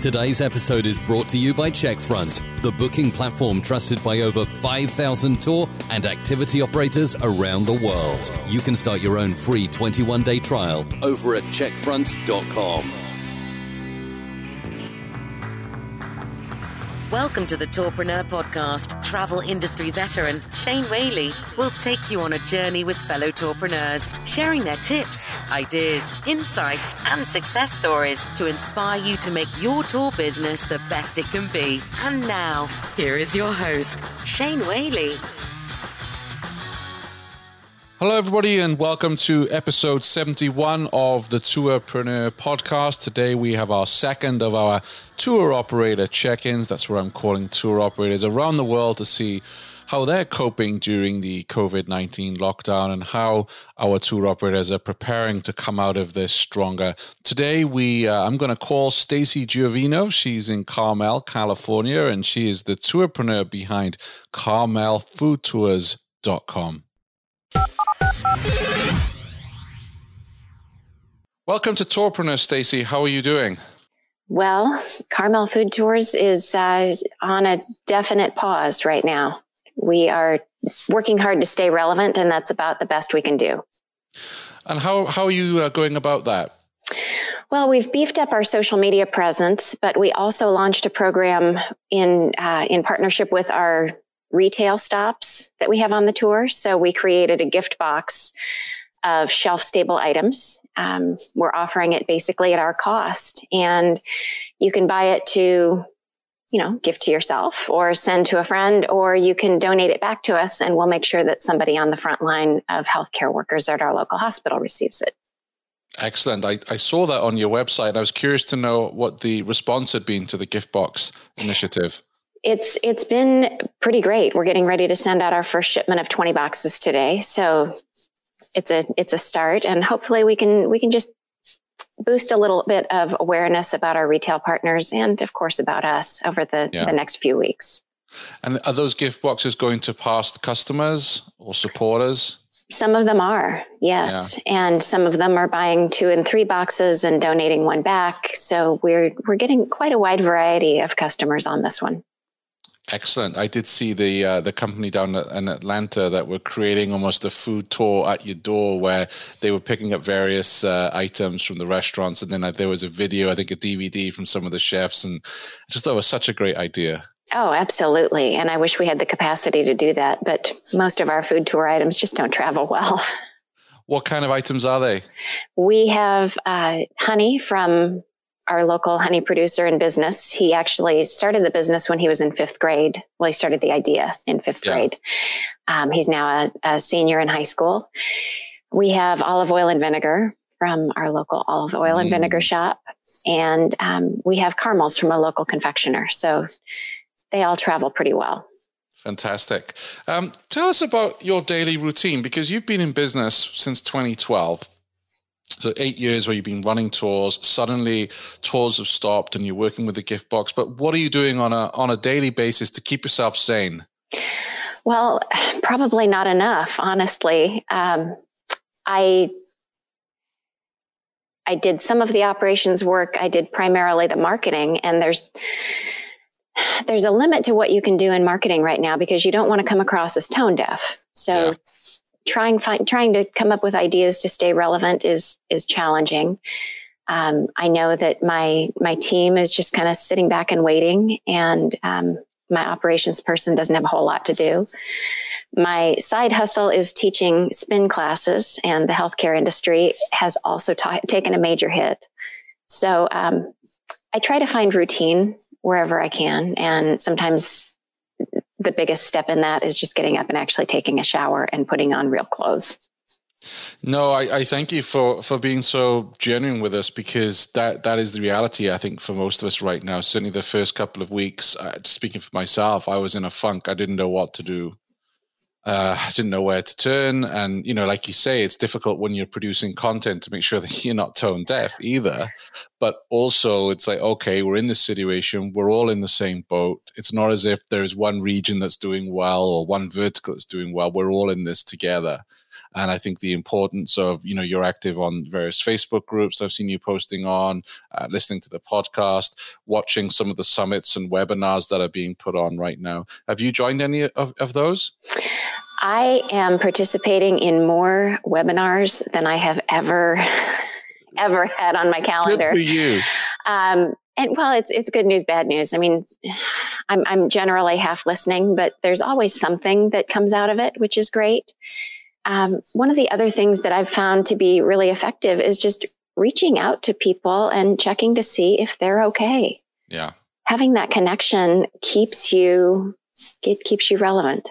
Today's episode is brought to you by Checkfront, the booking platform trusted by over 5,000 tour and activity operators around the world. You can start your own free 21 day trial over at checkfront.com. Welcome to the Tourpreneur Podcast. Travel industry veteran Shane Whaley will take you on a journey with fellow tourpreneurs, sharing their tips, ideas, insights, and success stories to inspire you to make your tour business the best it can be. And now, here is your host, Shane Whaley. Hello, everybody, and welcome to episode 71 of the Tourpreneur podcast. Today, we have our second of our tour operator check ins. That's where I'm calling tour operators around the world to see how they're coping during the COVID 19 lockdown and how our tour operators are preparing to come out of this stronger. Today, we uh, I'm going to call Staci Giovino. She's in Carmel, California, and she is the tourpreneur behind CarmelFoodTours.com. Welcome to Tourpreneur, Staci. How are you doing? Well, Carmel Food Tours is uh, on a definite pause right now. We are working hard to stay relevant, and that's about the best we can do. And how, how are you uh, going about that? Well, we've beefed up our social media presence, but we also launched a program in uh, in partnership with our retail stops that we have on the tour. So we created a gift box of shelf stable items. Um, we're offering it basically at our cost, and you can buy it to, you know, give to yourself or send to a friend, or you can donate it back to us, and we'll make sure that somebody on the front line of healthcare workers at our local hospital receives it. Excellent. I, I saw that on your website. I was curious to know what the response had been to the gift box initiative. It's it's been pretty great. We're getting ready to send out our first shipment of 20 boxes today. So it's a it's a start and hopefully we can we can just boost a little bit of awareness about our retail partners and of course about us over the, yeah. the next few weeks. And are those gift boxes going to past customers or supporters? Some of them are, yes, yeah. and some of them are buying two and three boxes and donating one back. So we're we're getting quite a wide variety of customers on this one. Excellent. I did see the uh, the company down in Atlanta that were creating almost a food tour at your door, where they were picking up various uh, items from the restaurants, and then uh, there was a video, I think a DVD from some of the chefs, and I just thought it was such a great idea. Oh, absolutely. And I wish we had the capacity to do that, but most of our food tour items just don't travel well. What kind of items are they? We have uh, honey from our local honey producer in business. He actually started the business when he was in fifth grade. Well, he started the idea in fifth yeah. grade. Um, he's now a, a, senior in high school. We have olive oil and vinegar from our local olive oil mm. and vinegar shop. And um, we have caramels from a local confectioner. So they all travel pretty well. Fantastic. Um, tell us about your daily routine because you've been in business since 2012. So eight years where you've been running tours, suddenly tours have stopped and you're working with the gift box. But what are you doing on a on a daily basis to keep yourself sane? Well, probably not enough, honestly. Um, I I did some of the operations work. I did primarily the marketing, and there's there's a limit to what you can do in marketing right now because you don't want to come across as tone deaf. So yeah trying find, trying to come up with ideas to stay relevant is is challenging. Um, I know that my my team is just kind of sitting back and waiting, and um, my operations person doesn't have a whole lot to do. My side hustle is teaching spin classes, and the healthcare industry has also ta- taken a major hit. So um, I try to find routine wherever I can, and sometimes the biggest step in that is just getting up and actually taking a shower and putting on real clothes. No, I, I, thank you for, for being so genuine with us because that, that is the reality, I think, for most of us right now. Certainly, the first couple of weeks, uh, speaking for myself, I was in a funk. I didn't know what to do. Uh, I didn't know where to turn. And, you know, like you say, it's difficult when you're producing content to make sure that you're not tone deaf either. But also, it's like, okay, we're in this situation. We're all in the same boat. It's not as if there's one region that's doing well or one vertical that's doing well. We're all in this together. And I think the importance of, you know, you're active on various Facebook groups I've seen you posting on, uh, listening to the podcast, watching some of the summits and webinars that are being put on right now. Have you joined any of, of those? I am participating in more webinars than I have ever, ever had on my calendar. Good for you. Um, and well, it's it's good news, bad news. I mean, I'm I'm generally half listening, but there's always something that comes out of it, which is great. Um, one of the other things that I've found to be really effective is just reaching out to people and checking to see if they're okay. Yeah. Having that connection keeps you it keeps you relevant.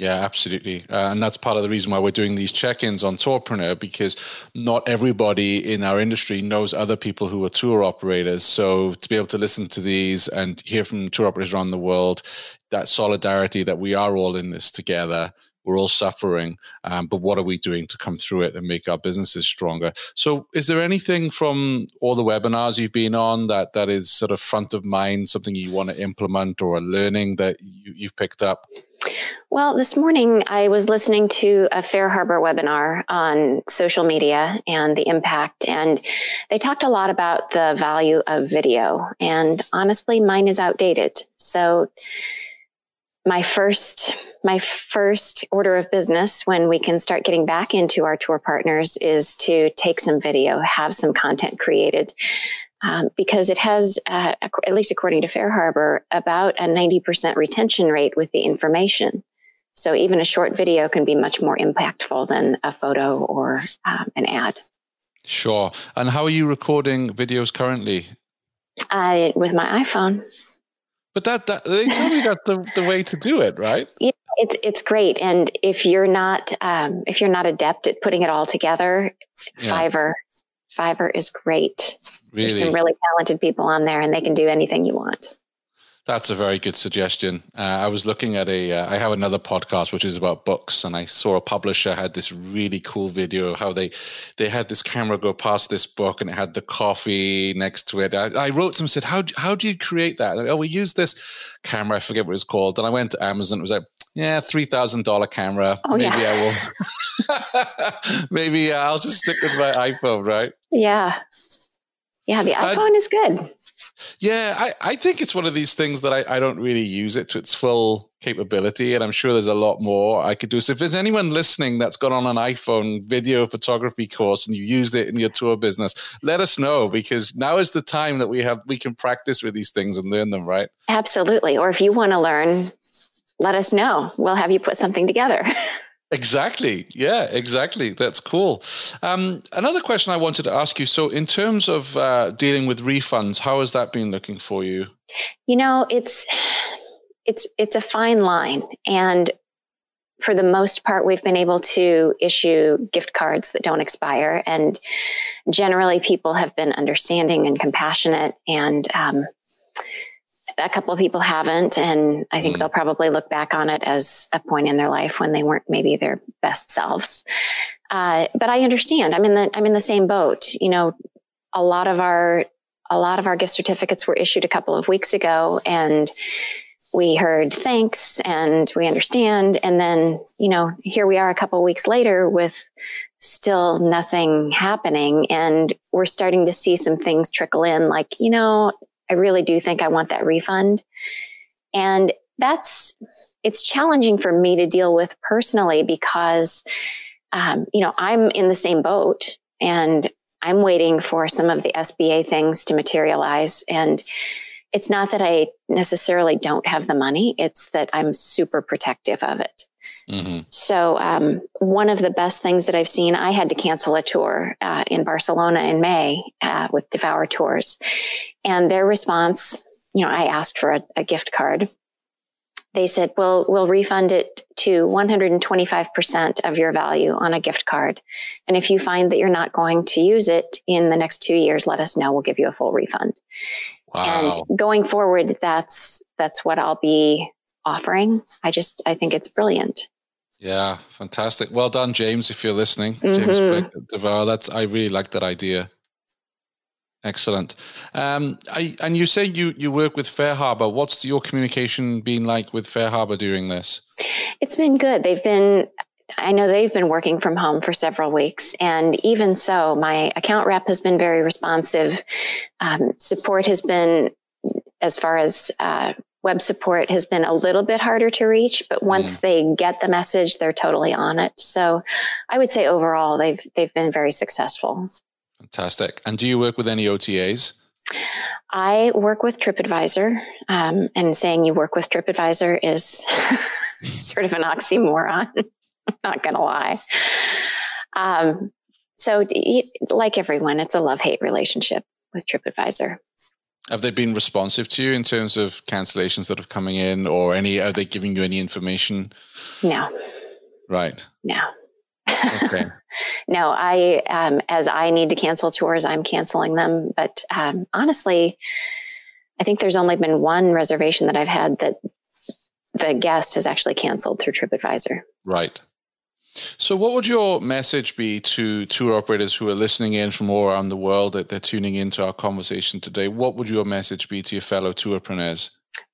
Yeah, absolutely. Uh, and that's part of the reason why we're doing these check ins on Tourpreneur because not everybody in our industry knows other people who are tour operators. So to be able to listen to these and hear from tour operators around the world, that solidarity that we are all in this together we're all suffering, um, but what are we doing to come through it and make our businesses stronger? So, is there anything from all the webinars you've been on that that is sort of front of mind, something you want to implement or a learning that you, you've picked up? Well, this morning I was listening to a FareHarbor webinar on social media and the impact, and they talked a lot about the value of video. And honestly, mine is outdated. So, my first my first order of business when we can start getting back into our tour partners is to take some video, have some content created. Um, because it has, uh, at least according to FareHarbor, about a 90% retention rate with the information. So even a short video can be much more impactful than a photo or um, an ad. Sure. And how are you recording videos currently? Uh, with my iPhone. But that, that they tell me that's the, the way to do it, right? Yeah, it's it's great. And if you're not um, if you're not adept at putting it all together, yeah. Fiverr Fiverr is great. Really? There's some really talented people on there, and they can do anything you want. That's a very good suggestion. Uh, I was looking at a. Uh, I have another podcast which is about books, and I saw a publisher had this really cool video how they they had this camera go past this book, and it had the coffee next to it. I, I wrote them said, "How how do you create that?" Like, oh, we use this camera. I forget what it's called. And I went to Amazon. It was like, yeah, three thousand dollar camera. Oh, maybe yeah. I will. maybe I'll just stick with my iPhone, right? Yeah. Yeah, the iPhone uh, is good. Yeah, I, I think it's one of these things that I, I don't really use it to its full capability. And I'm sure there's a lot more I could do. So if there's anyone listening that's got on an iPhone video photography course and you used it in your tour business, let us know because now is the time that we have we can practice with these things and learn them, right? Absolutely. Or if you want to learn, let us know. We'll have you put something together. Exactly. Yeah, exactly. That's cool. Um, another question I wanted to ask you. So, in terms of uh, dealing with refunds, how has that been looking for you? You know, it's it's it's a fine line, and for the most part, we've been able to issue gift cards that don't expire, and generally, people have been understanding and compassionate, and um, a couple of people haven't, and I think mm. they'll probably look back on it as a point in their life when they weren't maybe their best selves. Uh, but I understand. I'm in the I'm in the same boat. You know, a lot of our a lot of our gift certificates were issued a couple of weeks ago, and we heard thanks and we understand, and then you know here we are a couple of weeks later with still nothing happening and we're starting to see some things trickle in like you know I really do think I want that refund. And that's, it's challenging for me to deal with personally because, um, you know, I'm in the same boat and I'm waiting for some of the SBA things to materialize. And it's not that I necessarily don't have the money, it's that I'm super protective of it. Mm-hmm. So, um, one of the best things that I've seen, I had to cancel a tour uh, in Barcelona in May uh, with Devour Tours. And their response, you know, I asked for a, a gift card. They said, well, we'll refund it to 125% of your value on a gift card. And if you find that you're not going to use it in the next two years, let us know. We'll give you a full refund. Wow. And going forward, that's, that's what I'll be offering. I just, I think it's brilliant. Yeah, fantastic. Well done, James. If you're listening, mm-hmm. James. That's I really like that idea. Excellent. Um, I, and you say you you work with FareHarbor. What's your communication been like with FareHarbor during this? It's been good. They've been. I know they've been working from home for several weeks, and even so, my account rep has been very responsive. Um, support has been, as far as uh, web support has been a little bit harder to reach, but once mm. they get the message, they're totally on it. So I would say overall they've they've been very successful. Fantastic. And do you work with any OTAs? I work with TripAdvisor, um, and saying you work with TripAdvisor is sort of an oxymoron. I'm not going to lie. Um, so, like everyone, it's a love hate relationship with TripAdvisor. Have they been responsive to you in terms of cancellations that are coming in, or any? Are they giving you any information? No. Right. No. Okay. no, I um, as I need to cancel tours, I'm canceling them. But um, honestly, I think there's only been one reservation that I've had that the guest has actually canceled through TripAdvisor. Right. So, what would your message be to tour operators who are listening in from all around the world that they're tuning into our conversation today? What would your message be to your fellow tourpreneurs?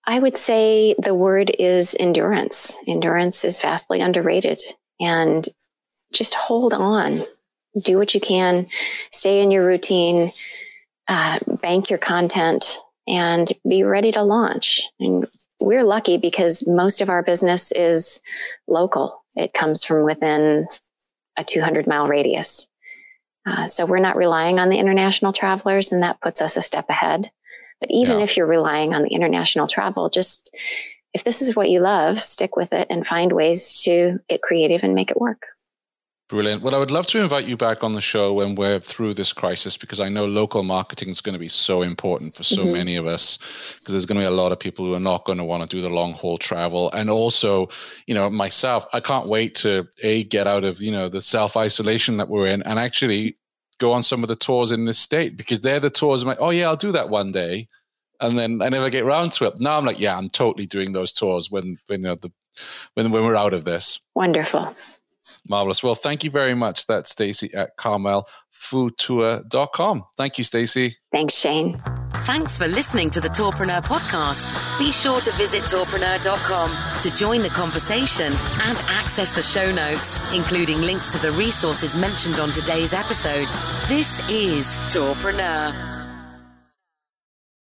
I would say the word is endurance. Endurance is vastly underrated. And just hold on, do what you can, stay in your routine, uh, bank your content, and be ready to launch. And we're lucky because most of our business is local. It comes from within a 200 mile radius. Uh, so we're not relying on the international travelers, and that puts us a step ahead. But even yeah. if you're relying on the international travel, just if this is what you love, stick with it and find ways to get creative and make it work. Brilliant. Well, I would love to invite you back on the show when we're through this crisis because I know local marketing is going to be so important for so mm-hmm. many of us because there's going to be a lot of people who are not going to want to do the long haul travel. And also, you know, myself, I can't wait to A, get out of, you know, the self isolation that we're in and actually go on some of the tours in this state because they're the tours. I'm like, oh, yeah, I'll do that one day. And then I never get around to it. Now I'm like, yeah, I'm totally doing those tours when, when, you know, the, when, when we're out of this. Wonderful. Marvelous. Well, thank you very much. That's Staci at carmelfoodtour.com. Thank you, Staci. Thanks, Shane. Thanks for listening to the Tourpreneur podcast. Be sure to visit tourpreneur.com to join the conversation and access the show notes, including links to the resources mentioned on today's episode. This is Tourpreneur.